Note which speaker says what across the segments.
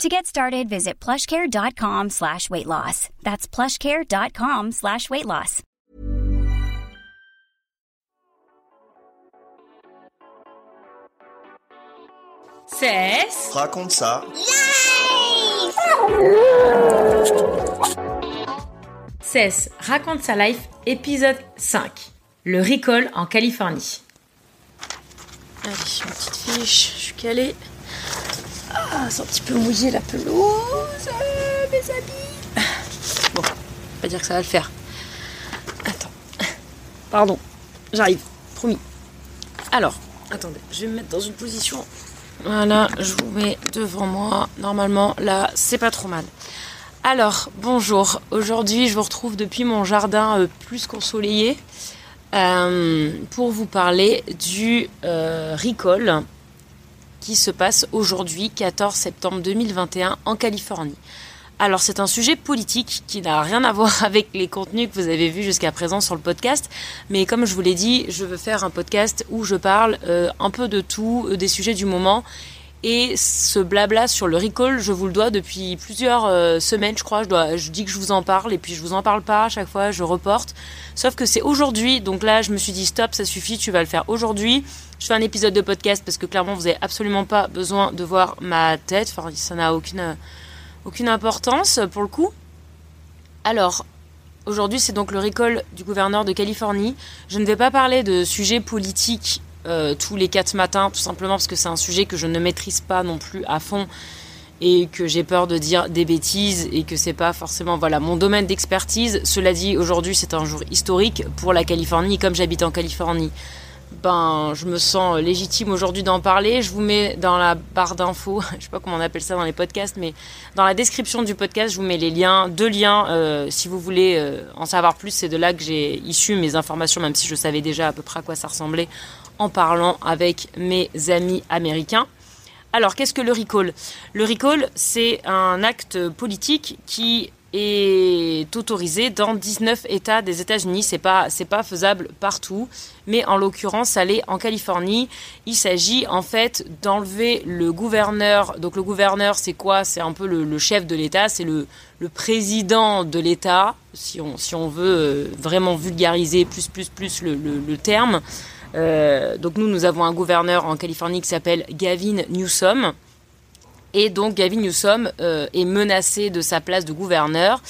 Speaker 1: To get started, visit plushcare.com slash weight loss. That's plushcare.com slash weight loss.
Speaker 2: Cesse.
Speaker 3: Raconte ça.
Speaker 2: Cesse, raconte sa life, épisode 5. Le recall en Californie.
Speaker 4: Allez, ma petite fiche, je suis calée. C'est un petit peu mouillé la pelouse, euh, mes habits. Bon, on va dire que ça va le faire. Attends. Pardon, j'arrive, promis. Alors, attendez, je vais me mettre dans une position. Voilà, je vous mets devant moi. Normalement, là, c'est pas trop mal. Alors, bonjour. Aujourd'hui, je vous retrouve depuis mon jardin euh, plus qu'ensoleillé euh, pour vous parler du euh, recall qui se passe aujourd'hui, 14 septembre 2021, en Californie. Alors c'est un sujet politique qui n'a rien à voir avec les contenus que vous avez vus jusqu'à présent sur le podcast, mais comme je vous l'ai dit, je veux faire un podcast où je parle euh, un peu de tout, euh, des sujets du moment. Et ce blabla sur le recall, je vous le dois depuis plusieurs euh, semaines, je crois. Je, je dis que je vous en parle et puis je vous en parle pas à chaque fois, je reporte. Sauf que c'est aujourd'hui, donc là je me suis dit stop, ça suffit, tu vas le faire aujourd'hui. Je fais un épisode de podcast parce que clairement vous avez absolument pas besoin de voir ma tête. Enfin, ça n'a aucune aucune importance pour le coup. Alors, aujourd'hui c'est donc le recall du gouverneur de Californie. Je ne vais pas parler de sujets politiques euh, tous les quatre matins, tout simplement parce que c'est un sujet que je ne maîtrise pas non plus à fond et que j'ai peur de dire des bêtises et que c'est pas forcément voilà mon domaine d'expertise. Cela dit, aujourd'hui c'est un jour historique pour la Californie, comme j'habite en Californie ben, je me sens légitime aujourd'hui d'en parler. Je vous mets dans la barre d'infos, je sais pas comment on appelle ça dans les podcasts, mais dans la description du podcast, je vous mets les liens, deux liens, euh, si vous voulez euh, en savoir plus. C'est de là que j'ai issu mes informations, même si je savais déjà à peu près à quoi ça ressemblait en parlant avec mes amis américains. Alors, qu'est-ce que le recall? Le recall, c'est un acte politique qui est autorisé dans 19 États des États-Unis. C'est pas c'est pas faisable partout, mais en l'occurrence, ça l'est en Californie. Il s'agit en fait d'enlever le gouverneur. Donc le gouverneur, c'est quoi? C'est un peu le, chef de l'État, c'est le, le président de l'État, si on si on veut euh, vraiment vulgariser plus plus plus le, le, terme. Euh, donc nous, nous avons un gouverneur en Californie qui s'appelle Gavin Newsom. Et donc Gavin Newsom euh, est menacé de sa place de gouverneur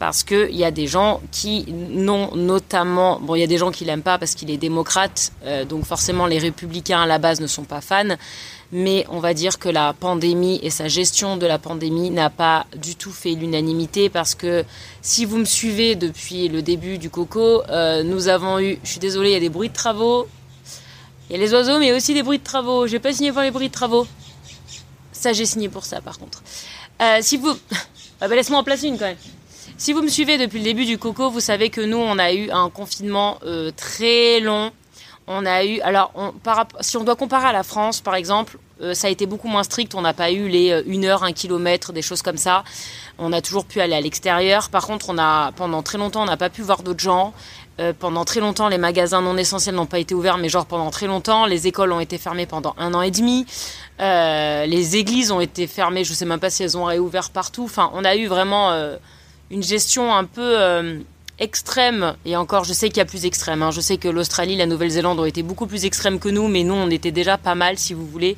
Speaker 4: parce qu'il y a des gens qui n'ont notamment... Bon, il y a des gens qui l'aiment pas parce qu'il est démocrate, euh, donc forcément les républicains à la base ne sont pas fans, mais on va dire que la pandémie et sa gestion de la pandémie n'a pas du tout fait l'unanimité parce que si vous me suivez depuis le début du coco, euh, nous avons eu... Je suis désolée, il y a des bruits de travaux. Il y a les oiseaux, mais aussi des bruits de travaux. Je vais pas signer pour les bruits de travaux. Ça, j'ai signé pour ça, par contre. Euh, si vous... Ah bah, laisse-moi en placer une, quand même. Si vous me suivez depuis le début du Coco, vous savez que nous, on a eu un confinement euh, très long. On a eu... Alors, si on doit comparer à la France, par exemple, euh, ça a été beaucoup moins strict. On n'a pas eu les 1 heure, 1 kilomètre, des choses comme ça. On a toujours pu aller à l'extérieur. Par contre, on a, pendant très longtemps, on n'a pas pu voir d'autres gens. pendant très longtemps, les magasins non essentiels n'ont pas été ouverts, mais genre pendant très longtemps, les écoles ont été fermées pendant un an et demi. Euh, les églises ont été fermées, je sais même pas si elles ont réouvert partout. Enfin, on a eu vraiment euh, une gestion un peu euh, extrême. Et encore, je sais qu'il y a plus extrême. Hein. Je sais que l'Australie, la Nouvelle-Zélande ont été beaucoup plus extrêmes que nous, mais nous, on était déjà pas mal, si vous voulez.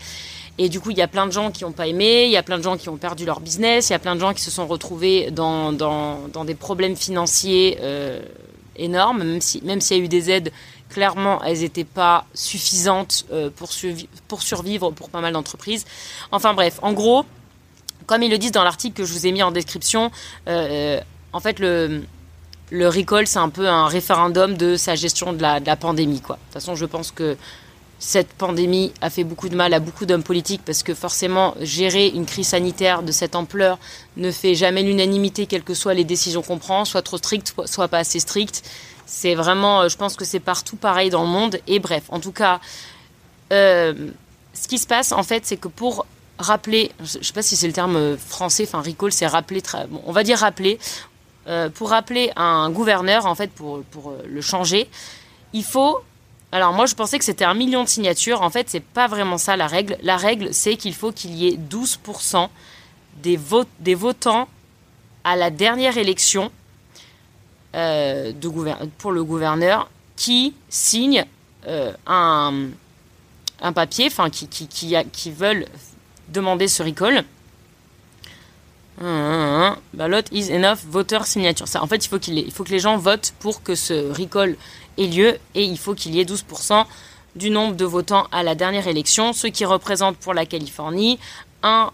Speaker 4: Et du coup, il y a plein de gens qui n'ont pas aimé, il y a plein de gens qui ont perdu leur business, il y a plein de gens qui se sont retrouvés dans, dans, dans des problèmes financiers énormes, même si même s'il y a eu des aides clairement, elles n'étaient pas suffisantes euh, pour, pour survivre pour pas mal d'entreprises. Enfin bref, en gros, comme ils le disent dans l'article que je vous ai mis en description, euh, en fait, le, le recall, c'est un peu un référendum de sa gestion de la, pandémie. Quoi. De toute façon, je pense que cette pandémie a fait beaucoup de mal à beaucoup d'hommes politiques parce que forcément, gérer une crise sanitaire de cette ampleur ne fait jamais l'unanimité, quelles que soient les décisions qu'on prend, soit trop strictes, soit pas assez strictes. C'est vraiment, je pense que c'est partout pareil dans le monde. Et bref, en tout cas, euh, ce qui se passe, en fait, c'est que pour rappeler, je ne sais pas si c'est le terme français, enfin recall, c'est rappeler, bon, on va dire rappeler, euh, pour rappeler un gouverneur, en fait, pour, pour euh, le changer, il faut alors moi je pensais que c'était un million de signatures. En fait, c'est pas vraiment ça la règle. La règle, c'est qu'il faut qu'il y ait 12% des, des votants à la dernière élection euh, pour le gouverneur qui signent un, un, papier, enfin qui, qui, qui, qui, veulent demander ce recall. Ballot is enough voter signature. En fait, il faut, qu'il il faut que les gens votent pour que ce recall ait lieu et il faut qu'il y ait 12% du nombre de votants à la dernière élection, ce qui représente pour la Californie 1,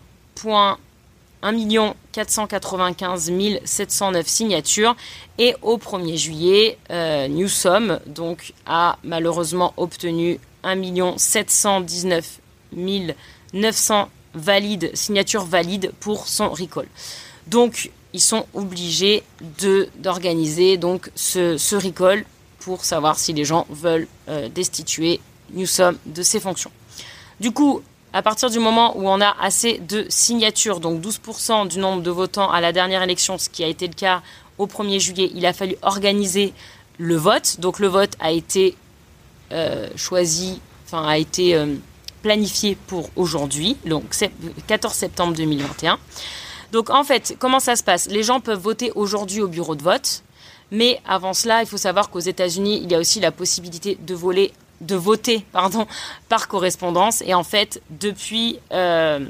Speaker 4: 495 709 signatures. Et au 1er juillet, euh, Newsom donc, a malheureusement obtenu 1 719 900 valides, signatures valides pour son recall. Donc, ils sont obligés de, d'organiser donc ce, ce recall pour savoir si les gens veulent euh, destituer Newsom de ses fonctions. Du coup, à partir du moment où on a assez de signatures, donc 12% du nombre de votants à la dernière élection, ce qui a été le cas au 1er juillet, il a fallu organiser le vote. Donc le vote a été euh, choisi, enfin a été euh, planifié pour aujourd'hui, donc 14 septembre 2021. Donc en fait, comment ça se passe? Les gens peuvent voter aujourd'hui au bureau de vote. Mais avant cela, il faut savoir qu'aux États-Unis, il y a aussi la possibilité de, voler, de voter pardon, par correspondance. Et en fait, depuis euh,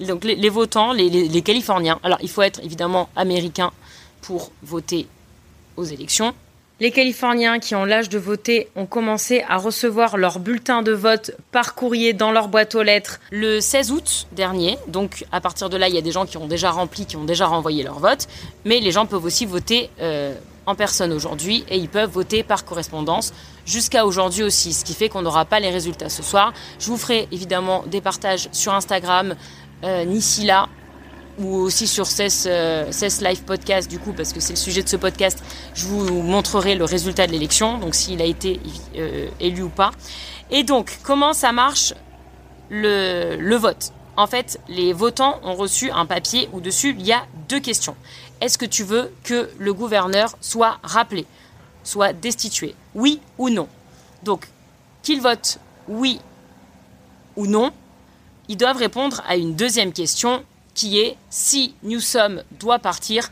Speaker 4: donc les, votants, les, Californiens, alors il faut être évidemment américain pour voter aux élections. Les Californiens qui ont l'âge de voter ont commencé à recevoir leur bulletin de vote par courrier dans leur boîte aux lettres le 16 août dernier. Donc à partir de là, il y a des gens qui ont déjà rempli, qui ont déjà renvoyé leur vote. Mais les gens peuvent aussi voter euh, en personne aujourd'hui et ils peuvent voter par correspondance jusqu'à aujourd'hui aussi, ce qui fait qu'on n'aura pas les résultats ce soir. Je vous ferai évidemment des partages sur Instagram, euh, Nisila ou aussi sur CES, euh, Live Podcast du coup parce que c'est le sujet de ce podcast. Je vous montrerai le résultat de l'élection, donc s'il a été euh, élu ou pas. Et donc comment ça marche le, le vote? En fait, les votants ont reçu un papier où dessus il y a deux questions est-ce que tu veux que le gouverneur soit rappelé, soit destitué? Oui ou non? Donc, qu'ils votent oui ou non, ils doivent répondre à une deuxième question qui est si Newsom doit partir,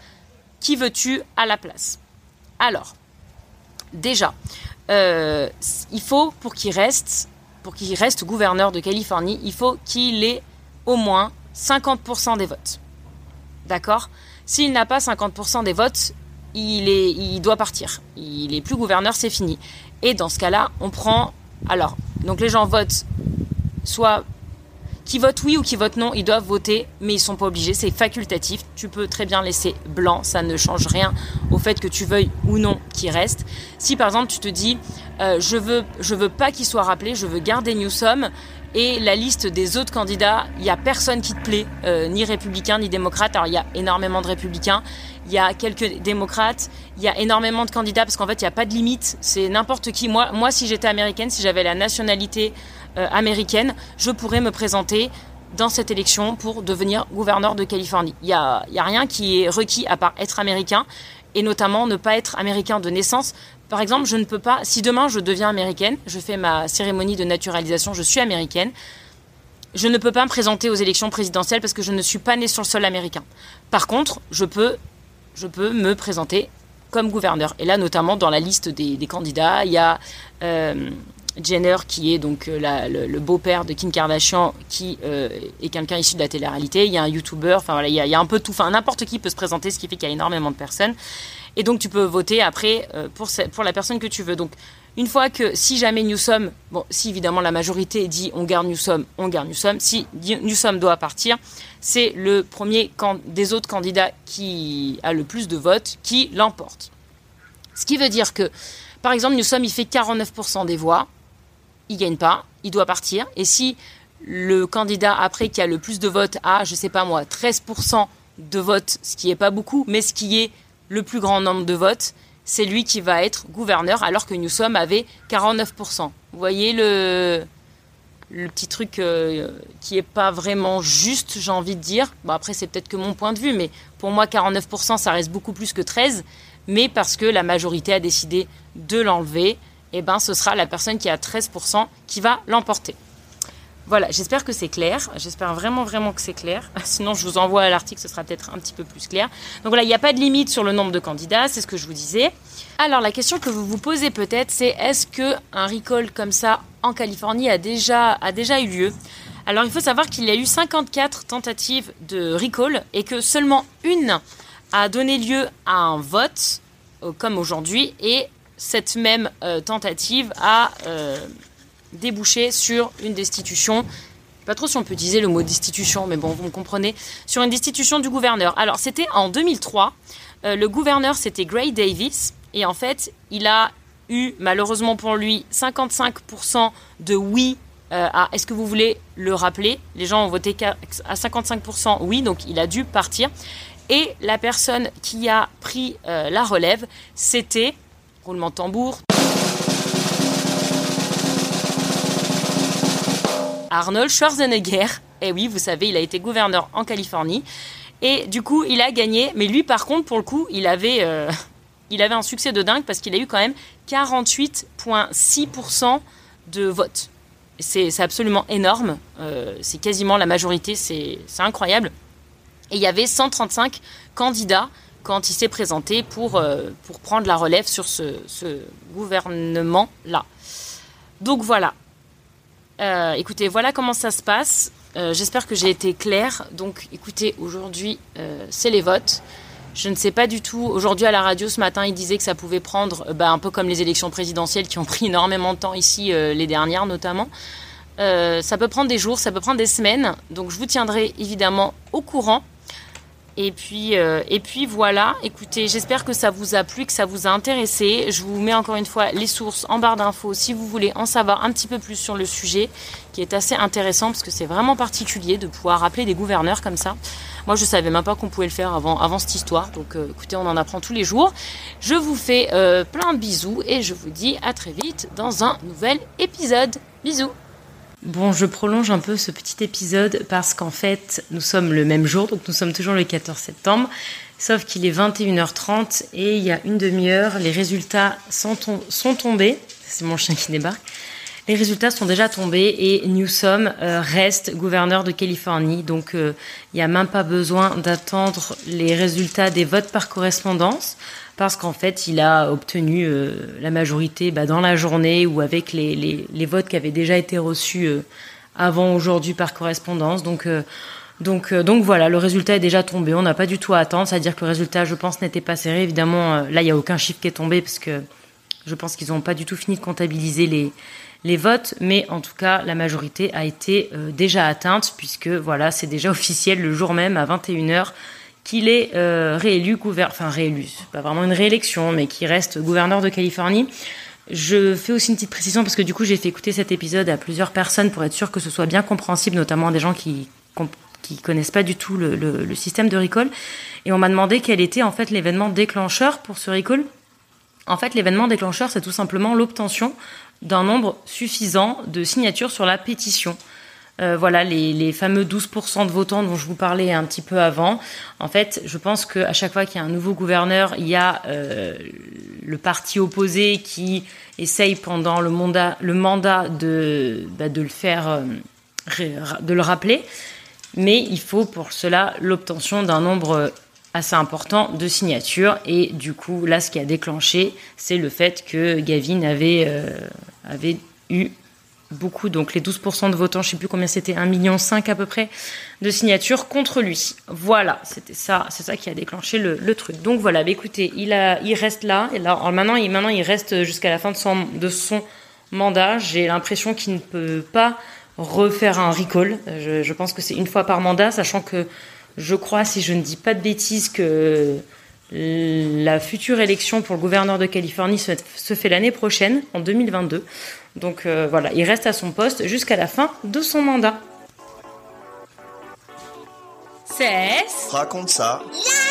Speaker 4: qui veux-tu à la place? Alors, déjà, euh, il faut pour qu'il reste, pour qu'il reste gouverneur de Californie, il faut qu'il ait au moins 50% des votes. D'accord? S'il n'a pas 50% des votes, il, est, il doit partir. Il est plus gouverneur, c'est fini. Et dans ce cas-là, on prend. Alors, donc les gens votent soit qui votent oui ou qui votent non, ils doivent voter, mais ils sont pas obligés, c'est facultatif. Tu peux très bien laisser blanc, ça ne change rien au fait que tu veuilles ou non qu'il reste. Si par exemple tu te dis, euh, je veux, je veux pas qu'il soit rappelé, je veux garder Newsom, et la liste des autres candidats, il y a personne qui te plaît, euh, ni républicain ni démocrate. Alors il y a énormément de républicains, il y a quelques démocrates, il y a énormément de candidats parce qu'en fait il n'y a pas de limite. C'est n'importe qui. Moi, moi, si j'étais américaine, si j'avais la nationalité américaine, je pourrais me présenter dans cette élection pour devenir gouverneur de Californie. Il n'y a, y a rien qui est requis à part être américain et notamment ne pas être américain de naissance. Par exemple, je ne peux pas, si demain je deviens américaine, je fais ma cérémonie de naturalisation, je suis américaine, je ne peux pas me présenter aux élections présidentielles parce que je ne suis pas née sur le sol américain. Par contre, je peux, je peux me présenter comme gouverneur. Et là, notamment dans la liste des, candidats, il y a euh, Jenner, qui est donc euh, le, beau-père de Kim Kardashian, qui euh, est quelqu'un issu de la télé-réalité. Il y a un YouTuber, enfin voilà, il y, a, un peu tout. Enfin, n'importe qui peut se présenter, ce qui fait qu'il y a énormément de personnes. Et donc, tu peux voter après euh, pour, la personne que tu veux. Donc, une fois que, si jamais Newsom, bon, si évidemment la majorité dit on garde Newsom, on garde Newsom. Si Newsom doit partir, c'est le premier des autres candidats qui a le plus de votes qui l'emporte. Ce qui veut dire que, par exemple, Newsom, il fait 49% des voix il gagne pas, il doit partir. Et si le candidat après qui a le plus de votes a, je sais pas moi, 13% de votes, ce qui est pas beaucoup, mais ce qui est le plus grand nombre de votes, c'est lui qui va être gouverneur, alors que Newsom avait 49%. Vous voyez le, le petit truc euh, qui est pas vraiment juste, j'ai envie de dire. Bon, après, c'est peut-être que mon point de vue, mais pour moi, 49%, ça reste beaucoup plus que 13. Mais parce que la majorité a décidé de l'enlever, eh ben, ce sera la personne qui a 13% qui va l'emporter. Voilà, j'espère que c'est clair. J'espère vraiment, vraiment que c'est clair. Sinon, je vous envoie à l'article, ce sera peut-être un petit peu plus clair. Donc voilà, il n'y a pas de limite sur le nombre de candidats, c'est ce que je vous disais. Alors, la question que vous vous posez peut-être, c'est est-ce qu'un recall comme ça en Californie a déjà, eu lieu? Alors, il faut savoir qu'il y a eu 54 tentatives de recall et que seulement une a donné lieu à un vote, comme aujourd'hui, et cette même euh, tentative a euh, débouché sur une destitution. Pas trop si on peut utiliser le mot destitution, mais bon, vous me comprenez, sur une destitution du gouverneur. Alors, c'était en 2003. le gouverneur, c'était Gray Davis, et en fait, il a eu, malheureusement pour lui, 55% de oui à est-ce que vous voulez le rappeler? Les gens ont voté à 55% oui, donc il a dû partir. Et la personne qui a pris la relève, c'était roulement de tambour. Arnold Schwarzenegger. Eh oui, vous savez, il a été gouverneur en Californie. Et du coup, il a gagné. Mais lui, par contre, pour le coup, il avait, euh, un succès de dingue parce qu'il a eu quand même 48,6% de votes. C'est absolument énorme. Euh, c'est quasiment la majorité. C'est incroyable. Et il y avait 135 candidats quand il s'est présenté pour, euh, pour prendre la relève sur ce, gouvernement-là. Donc voilà. Euh, écoutez, voilà comment ça se passe. Euh, j'espère que j'ai été claire. Donc écoutez, aujourd'hui, c'est les votes. Je ne sais pas du tout. Aujourd'hui, à la radio, ce matin, il disait que ça pouvait prendre, bah, un peu comme les élections présidentielles qui ont pris énormément de temps ici, les dernières notamment. ça peut prendre des jours, ça peut prendre des semaines. Donc je vous tiendrai évidemment au courant. Et puis, euh, et puis voilà, écoutez, j'espère que ça vous a plu, que ça vous a intéressé. Je vous mets encore une fois les sources en barre d'infos si vous voulez en savoir un petit peu plus sur le sujet, qui est assez intéressant parce que c'est vraiment particulier de pouvoir appeler des gouverneurs comme ça. Moi, je savais même pas qu'on pouvait le faire avant, avant cette histoire. Donc, euh, écoutez, on en apprend tous les jours. Je vous fais euh, plein de bisous et je vous dis à très vite dans un nouvel épisode. Bisous Bon, je prolonge un peu ce petit épisode parce qu'en fait, nous sommes le même jour, donc nous sommes toujours le 14 septembre, sauf qu'il est 21h30 et il y a une demi-heure, les résultats sont, tombés. C'est mon chien qui débarque. Les résultats sont déjà tombés et Newsom euh, reste gouverneur de Californie. Donc euh, il n'y a même pas besoin d'attendre les résultats des votes par correspondance parce qu'en fait il a obtenu euh, la majorité bah, dans la journée ou avec les, votes qui avaient déjà été reçus avant aujourd'hui par correspondance. Donc donc, voilà, le résultat est déjà tombé. On n'a pas du tout à attendre. C'est-à-dire que le résultat, je pense, n'était pas serré. Évidemment, là, il n'y a aucun chiffre qui est tombé parce que je pense qu'ils n'ont pas du tout fini de comptabiliser les, votes, mais en tout cas, la majorité a été euh, déjà atteinte, puisque voilà, c'est déjà officiel le jour même à 21h qu'il est euh, réélu, gouverneur, enfin réélu, c'est pas vraiment une réélection, mais qui reste gouverneur de Californie. Je fais aussi une petite précision parce que du coup j'ai fait écouter cet épisode à plusieurs personnes pour être sûr que ce soit bien compréhensible, notamment à des gens qui connaissent pas du tout le, le système de recall. Et on m'a demandé quel était en fait l'événement déclencheur pour ce recall. En fait, l'événement déclencheur, c'est tout simplement l'obtention d'un nombre suffisant de signatures sur la pétition. Euh, voilà les, fameux 12% de votants dont je vous parlais un petit peu avant. En fait, je pense qu'à chaque fois qu'il y a un nouveau gouverneur, il y a euh, le parti opposé qui essaye pendant le mandat, le mandat de, bah, de le faire, euh, de le rappeler. Mais il faut pour cela l'obtention d'un nombre assez important de signatures. Et du coup, là, ce qui a déclenché, c'est le fait que Gavin avait, avait eu beaucoup, donc les 12% de votants, je sais plus combien c'était, 1,5 million à peu près de signatures contre lui. Voilà, c'était ça, c'est ça qui a déclenché le, truc. Donc voilà, bah, écoutez, il, a, il reste là, et maintenant, il, maintenant, il reste jusqu'à la fin de son, de son mandat. J'ai l'impression qu'il ne peut pas refaire un recall. Je, je pense que c'est une fois par mandat, sachant que je crois, si je ne dis pas de bêtises, que La future élection pour le gouverneur de Californie se fait l'année prochaine, en 2022. Donc euh, voilà, il reste à son poste jusqu'à la fin de son mandat.
Speaker 5: Cesse.
Speaker 3: Raconte ça.
Speaker 6: Yay